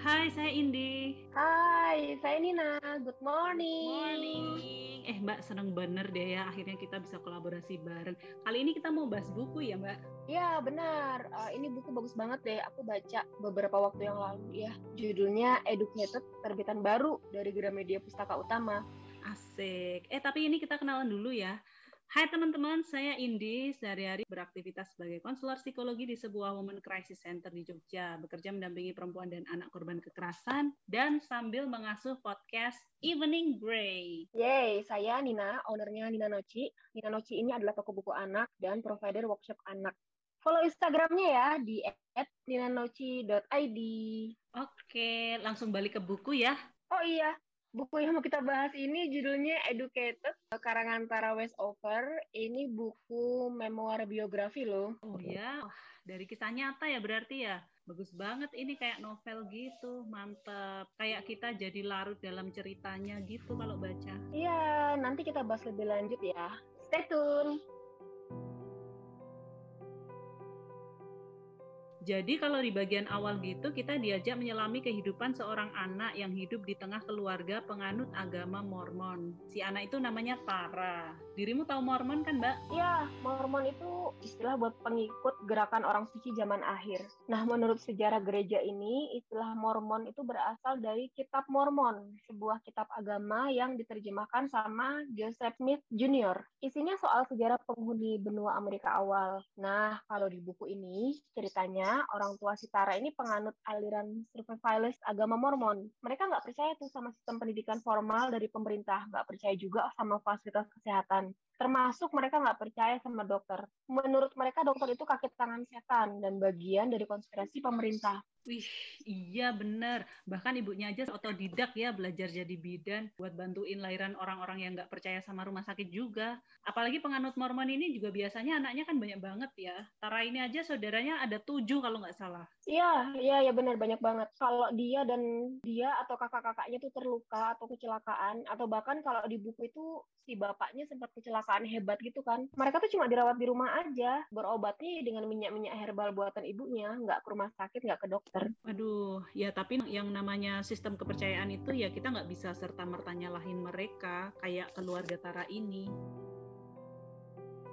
Hai, saya Indi. Hai, saya Nina. Good morning. Morning. Eh, Mbak, seneng bener deh ya akhirnya kita bisa kolaborasi bareng. Kali ini kita mau bahas buku ya, Mbak? Ya, benar. Uh, ini buku bagus banget deh. Aku baca beberapa waktu yang lalu ya. Judulnya Educated, terbitan baru dari Gramedia Pustaka Utama. Asik. Eh, tapi ini kita kenalan dulu ya. Hai teman-teman, saya Indi, sehari-hari beraktivitas sebagai konselor psikologi di sebuah Women Crisis Center di Jogja, bekerja mendampingi perempuan dan anak korban kekerasan, dan sambil mengasuh podcast Evening Grey. Yeay, saya Nina, ownernya Nina Noci. Nina Noci ini adalah toko buku anak dan provider workshop anak. Follow Instagramnya ya di @ninanoci.id. Oke, langsung balik ke buku ya. Oh iya, Buku yang mau kita bahas ini judulnya Educated, karangan Tara Westover. Ini buku memoir biografi loh. Oh ya, dari kisah nyata ya berarti ya. Bagus banget ini kayak novel gitu, mantep. Kayak kita jadi larut dalam ceritanya gitu kalau baca. Iya, nanti kita bahas lebih lanjut ya. Stay tune. Jadi kalau di bagian awal gitu kita diajak menyelami kehidupan seorang anak yang hidup di tengah keluarga penganut agama Mormon. Si anak itu namanya Tara. Dirimu tahu Mormon kan, Mbak? Iya, Mormon itu istilah buat pengikut gerakan orang suci zaman akhir. Nah, menurut sejarah gereja ini, istilah Mormon itu berasal dari Kitab Mormon, sebuah kitab agama yang diterjemahkan sama Joseph Smith Jr. Isinya soal sejarah penghuni benua Amerika awal. Nah, kalau di buku ini ceritanya orang tua si Tara ini penganut aliran survivalist agama Mormon. Mereka nggak percaya tuh sama sistem pendidikan formal dari pemerintah, nggak percaya juga sama fasilitas kesehatan. Termasuk mereka nggak percaya sama dokter. Menurut mereka dokter itu kaki tangan setan dan bagian dari konspirasi pemerintah. Wih, iya bener. Bahkan ibunya aja otodidak ya belajar jadi bidan buat bantuin lahiran orang-orang yang nggak percaya sama rumah sakit juga. Apalagi penganut Mormon ini juga biasanya anaknya kan banyak banget ya. Tara ini aja saudaranya ada tujuh kalau nggak salah. Iya, iya, ya benar banyak banget. Kalau dia dan dia atau kakak-kakaknya tuh terluka atau kecelakaan atau bahkan kalau di buku itu si bapaknya sempat kecelakaan hebat gitu kan. Mereka tuh cuma dirawat di rumah aja, berobatnya dengan minyak-minyak herbal buatan ibunya, nggak ke rumah sakit, nggak ke dokter. Aduh, ya tapi yang namanya sistem kepercayaan itu ya kita nggak bisa serta merta nyalahin mereka kayak keluarga Tara ini.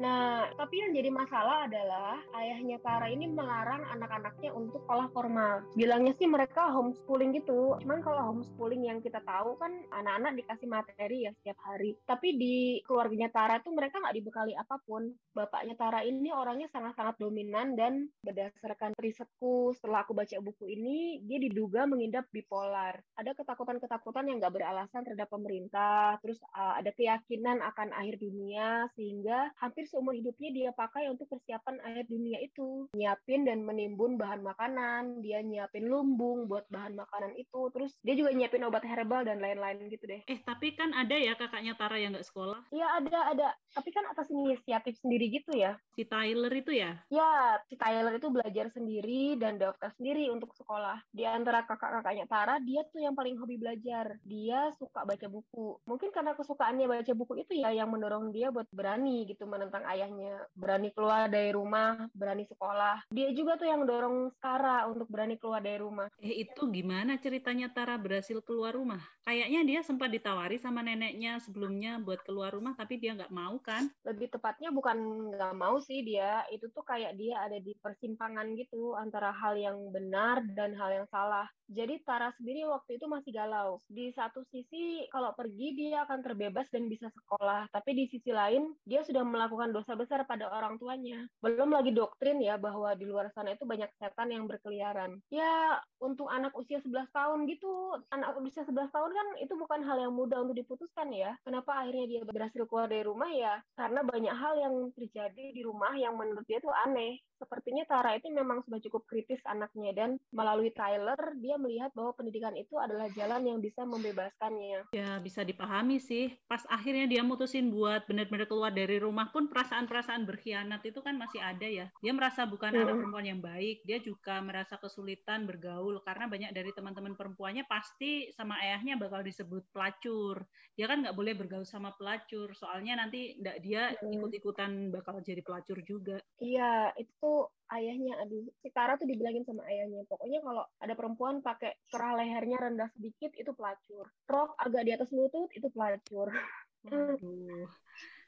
Nah, tapi yang jadi masalah adalah ayahnya Tara ini melarang anak-anaknya untuk sekolah formal. Bilangnya sih mereka homeschooling gitu. Cuman kalau homeschooling yang kita tahu kan anak-anak dikasih materi ya setiap hari. Tapi di keluarganya Tara tuh mereka nggak dibekali apa pun. Bapaknya Tara ini orangnya sangat-sangat dominan dan berdasarkan risetku setelah aku baca buku ini, dia diduga mengidap bipolar. Ada ketakutan-ketakutan yang nggak beralasan terhadap pemerintah, terus uh, ada keyakinan akan akhir dunia sehingga hampir hampir seumur hidupnya dia pakai untuk persiapan air dunia itu. Nyiapin dan menimbun bahan makanan, dia nyiapin lumbung buat bahan makanan itu. Terus dia juga nyiapin obat herbal dan lain-lain gitu deh. Eh, tapi kan ada ya kakaknya Tara yang nggak sekolah? Iya, ada, ada. Tapi kan atas inisiatif sendiri gitu ya. Si Tyler itu ya? Ya, si Tyler itu belajar sendiri dan daftar sendiri untuk sekolah. Di antara kakak-kakaknya Tara, dia tuh yang paling hobi belajar. Dia suka baca buku. Mungkin karena kesukaannya baca buku itu ya yang mendorong dia buat berani gitu menentang tentang ayahnya. Berani keluar dari rumah berani sekolah. Dia juga tuh yang dorong Tara untuk berani keluar dari rumah. Eh itu gimana ceritanya Tara berhasil keluar rumah? Kayaknya dia sempat ditawari sama neneknya sebelumnya buat keluar rumah tapi dia nggak mau kan? Lebih tepatnya bukan nggak mau sih dia. Itu tuh kayak dia ada di persimpangan gitu antara hal yang benar dan hal yang salah jadi Tara sendiri waktu itu masih galau. Di satu sisi kalau pergi dia akan terbebas dan bisa sekolah, tapi di sisi lain dia sudah melakukan dosa besar pada orang tuanya. Belum lagi doktrin ya bahwa di luar sana itu banyak setan yang berkeliaran. Ya untuk anak usia 11 tahun gitu, anak usia 11 tahun kan itu bukan hal yang mudah untuk diputuskan ya. Kenapa akhirnya dia berhasil keluar dari rumah ya? Karena banyak hal yang terjadi di rumah yang menurut dia itu aneh sepertinya Tara itu memang sudah cukup kritis anaknya dan melalui Tyler dia melihat bahwa pendidikan itu adalah jalan yang bisa membebaskannya. Ya bisa dipahami sih. Pas akhirnya dia mutusin buat benar-benar keluar dari rumah pun perasaan-perasaan berkhianat itu kan masih ada ya. Dia merasa bukan hmm. anak perempuan yang baik. Dia juga merasa kesulitan bergaul karena banyak dari teman-teman perempuannya pasti sama ayahnya bakal disebut pelacur. Dia kan nggak boleh bergaul sama pelacur soalnya nanti dia ikut-ikutan bakal jadi pelacur juga. Iya itu ayahnya aduh si Tara tuh dibilangin sama ayahnya. Pokoknya kalau ada perempuan pakai kerah lehernya rendah sedikit itu pelacur. Rok agak di atas lutut itu pelacur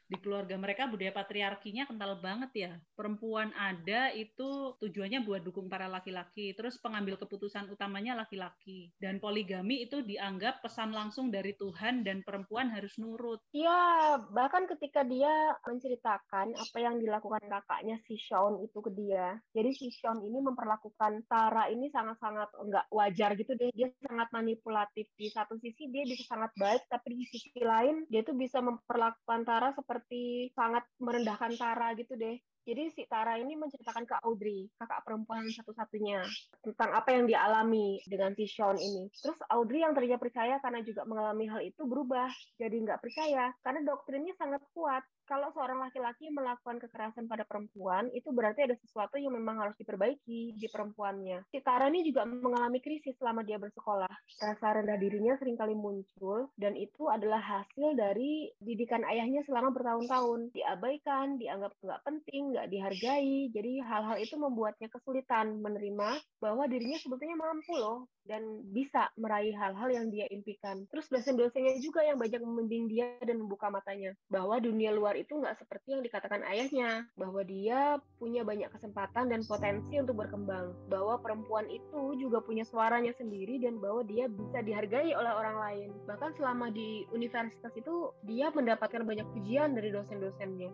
di keluarga mereka budaya patriarkinya kental banget ya. Perempuan ada itu tujuannya buat dukung para laki-laki, terus pengambil keputusan utamanya laki-laki. Dan poligami itu dianggap pesan langsung dari Tuhan dan perempuan harus nurut. Iya, bahkan ketika dia menceritakan apa yang dilakukan kakaknya si Sean itu ke dia. Jadi si Sean ini memperlakukan Tara ini sangat-sangat enggak wajar gitu deh. Dia sangat manipulatif. Di satu sisi dia bisa sangat baik, tapi di sisi lain dia tuh bisa memperlakukan Tara seperti seperti sangat merendahkan Tara gitu deh. Jadi si Tara ini menceritakan ke Audrey, kakak perempuan satu-satunya, tentang apa yang dialami dengan si Sean ini. Terus Audrey yang tadinya percaya karena juga mengalami hal itu berubah, jadi nggak percaya karena doktrinnya sangat kuat kalau seorang laki-laki melakukan kekerasan pada perempuan, itu berarti ada sesuatu yang memang harus diperbaiki di perempuannya. Si Tara ini juga mengalami krisis selama dia bersekolah. Rasa rendah dirinya sering kali muncul, dan itu adalah hasil dari didikan ayahnya selama bertahun-tahun. Diabaikan, dianggap nggak penting, nggak dihargai, jadi hal-hal itu membuatnya kesulitan menerima bahwa dirinya sebetulnya mampu loh, dan bisa meraih hal-hal yang dia impikan. Terus dosen-dosennya juga yang banyak membimbing dia dan membuka matanya, bahwa dunia luar itu nggak seperti yang dikatakan ayahnya, bahwa dia punya banyak kesempatan dan potensi untuk berkembang, bahwa perempuan itu juga punya suaranya sendiri dan bahwa dia bisa dihargai oleh orang lain. Bahkan selama di universitas itu, dia mendapatkan banyak pujian dari dosen-dosennya.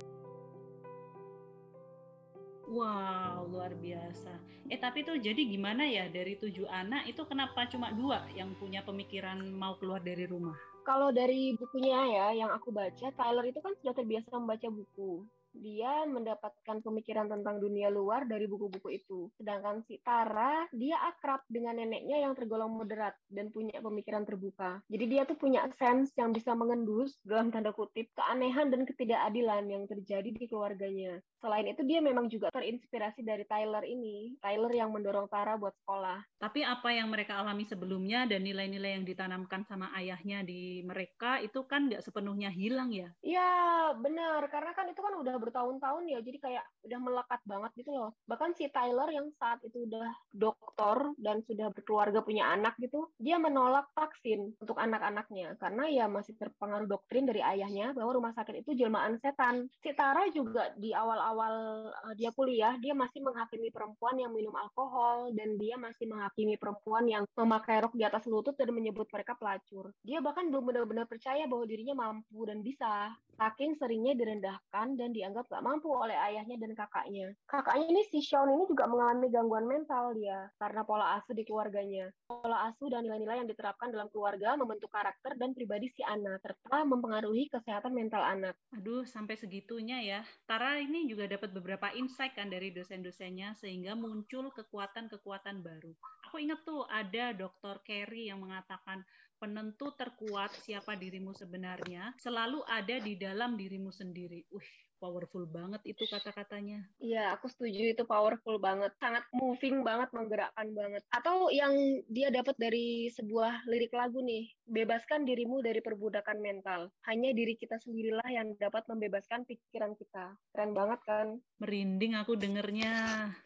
Wow, luar biasa. Eh, tapi tuh jadi gimana ya dari tujuh anak itu kenapa cuma dua yang punya pemikiran mau keluar dari rumah? Kalau dari bukunya ya yang aku baca, Tyler itu kan sudah terbiasa membaca buku dia mendapatkan pemikiran tentang dunia luar dari buku-buku itu. Sedangkan si Tara, dia akrab dengan neneknya yang tergolong moderat dan punya pemikiran terbuka. Jadi dia tuh punya sense yang bisa mengendus dalam tanda kutip keanehan dan ketidakadilan yang terjadi di keluarganya. Selain itu dia memang juga terinspirasi dari Tyler ini, Tyler yang mendorong Tara buat sekolah. Tapi apa yang mereka alami sebelumnya dan nilai-nilai yang ditanamkan sama ayahnya di mereka itu kan nggak sepenuhnya hilang ya? Iya benar, karena kan itu kan udah bertahun-tahun ya jadi kayak udah melekat banget gitu loh. Bahkan si Tyler yang saat itu udah dokter dan sudah berkeluarga punya anak gitu dia menolak vaksin untuk anak-anaknya. Karena ya masih terpengaruh doktrin dari ayahnya bahwa rumah sakit itu jelmaan setan. Si Tara juga di awal-awal uh, dia kuliah dia masih menghakimi perempuan yang minum alkohol dan dia masih menghakimi perempuan yang memakai rok di atas lutut dan menyebut mereka pelacur. Dia bahkan belum benar-benar percaya bahwa dirinya mampu dan bisa saking seringnya direndahkan dan dianggap dianggap gak mampu oleh ayahnya dan kakaknya. Kakaknya ini si Sean ini juga mengalami gangguan mental dia karena pola asuh di keluarganya. Pola asuh dan nilai-nilai yang diterapkan dalam keluarga membentuk karakter dan pribadi si anak serta mempengaruhi kesehatan mental anak. Aduh, sampai segitunya ya. Tara ini juga dapat beberapa insight kan dari dosen-dosennya sehingga muncul kekuatan-kekuatan baru. Aku ingat tuh ada Dr. Kerry yang mengatakan penentu terkuat siapa dirimu sebenarnya selalu ada di dalam dirimu sendiri. Wih, powerful banget itu kata-katanya. Iya, aku setuju itu powerful banget. Sangat moving banget, menggerakkan banget. Atau yang dia dapat dari sebuah lirik lagu nih, bebaskan dirimu dari perbudakan mental. Hanya diri kita sendirilah yang dapat membebaskan pikiran kita. Keren banget kan? Merinding aku dengernya.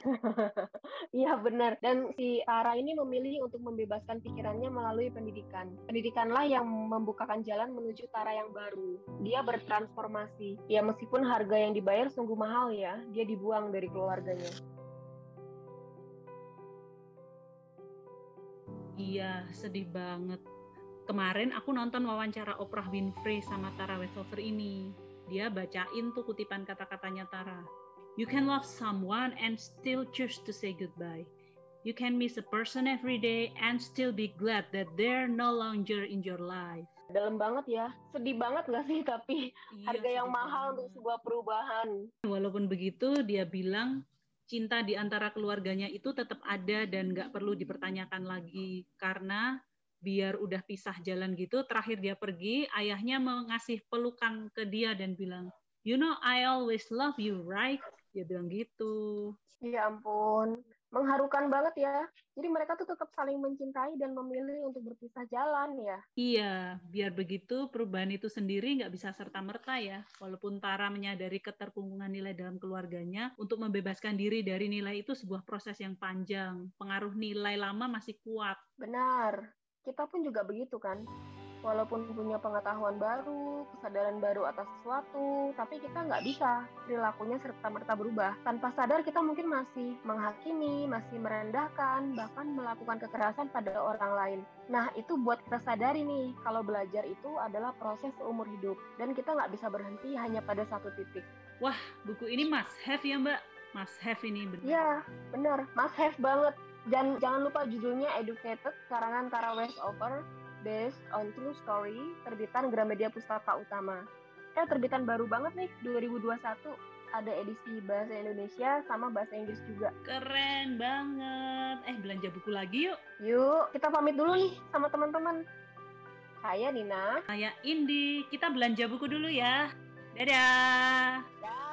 Iya benar. Dan si Tara ini memilih untuk membebaskan pikirannya melalui pendidikan. Pendidikanlah yang membukakan jalan menuju Tara yang baru. Dia bertransformasi. Ya meskipun harga harga yang dibayar sungguh mahal ya. Dia dibuang dari keluarganya. Iya, sedih banget. Kemarin aku nonton wawancara Oprah Winfrey sama Tara Westover ini. Dia bacain tuh kutipan kata-katanya Tara. You can love someone and still choose to say goodbye. You can miss a person every day and still be glad that they're no longer in your life dalam banget ya. Sedih banget gak sih tapi iya, harga yang mahal banget. untuk sebuah perubahan. Walaupun begitu dia bilang cinta di antara keluarganya itu tetap ada dan nggak perlu dipertanyakan lagi. Karena biar udah pisah jalan gitu terakhir dia pergi ayahnya mengasih pelukan ke dia dan bilang you know I always love you right? Dia bilang gitu. Ya ampun mengharukan banget ya. Jadi mereka tuh tetap saling mencintai dan memilih untuk berpisah jalan ya. Iya, biar begitu perubahan itu sendiri nggak bisa serta-merta ya. Walaupun Tara menyadari keterpunggungan nilai dalam keluarganya, untuk membebaskan diri dari nilai itu sebuah proses yang panjang. Pengaruh nilai lama masih kuat. Benar. Kita pun juga begitu kan walaupun punya pengetahuan baru, kesadaran baru atas sesuatu, tapi kita nggak bisa perilakunya serta-merta berubah. Tanpa sadar kita mungkin masih menghakimi, masih merendahkan, bahkan melakukan kekerasan pada orang lain. Nah, itu buat kita sadari nih, kalau belajar itu adalah proses seumur hidup, dan kita nggak bisa berhenti hanya pada satu titik. Wah, buku ini must have ya Mbak? Must have ini benar. Iya, benar. Must have banget. Dan jangan lupa judulnya Educated, karangan Tara Westover based on true story, terbitan Gramedia Pustaka Utama. Eh, terbitan baru banget nih, 2021 ada edisi bahasa Indonesia sama bahasa Inggris juga. Keren banget. Eh, belanja buku lagi yuk. Yuk, kita pamit dulu nih sama teman-teman. Saya Nina. Saya Indi. Kita belanja buku dulu ya. Dadah. Dadah.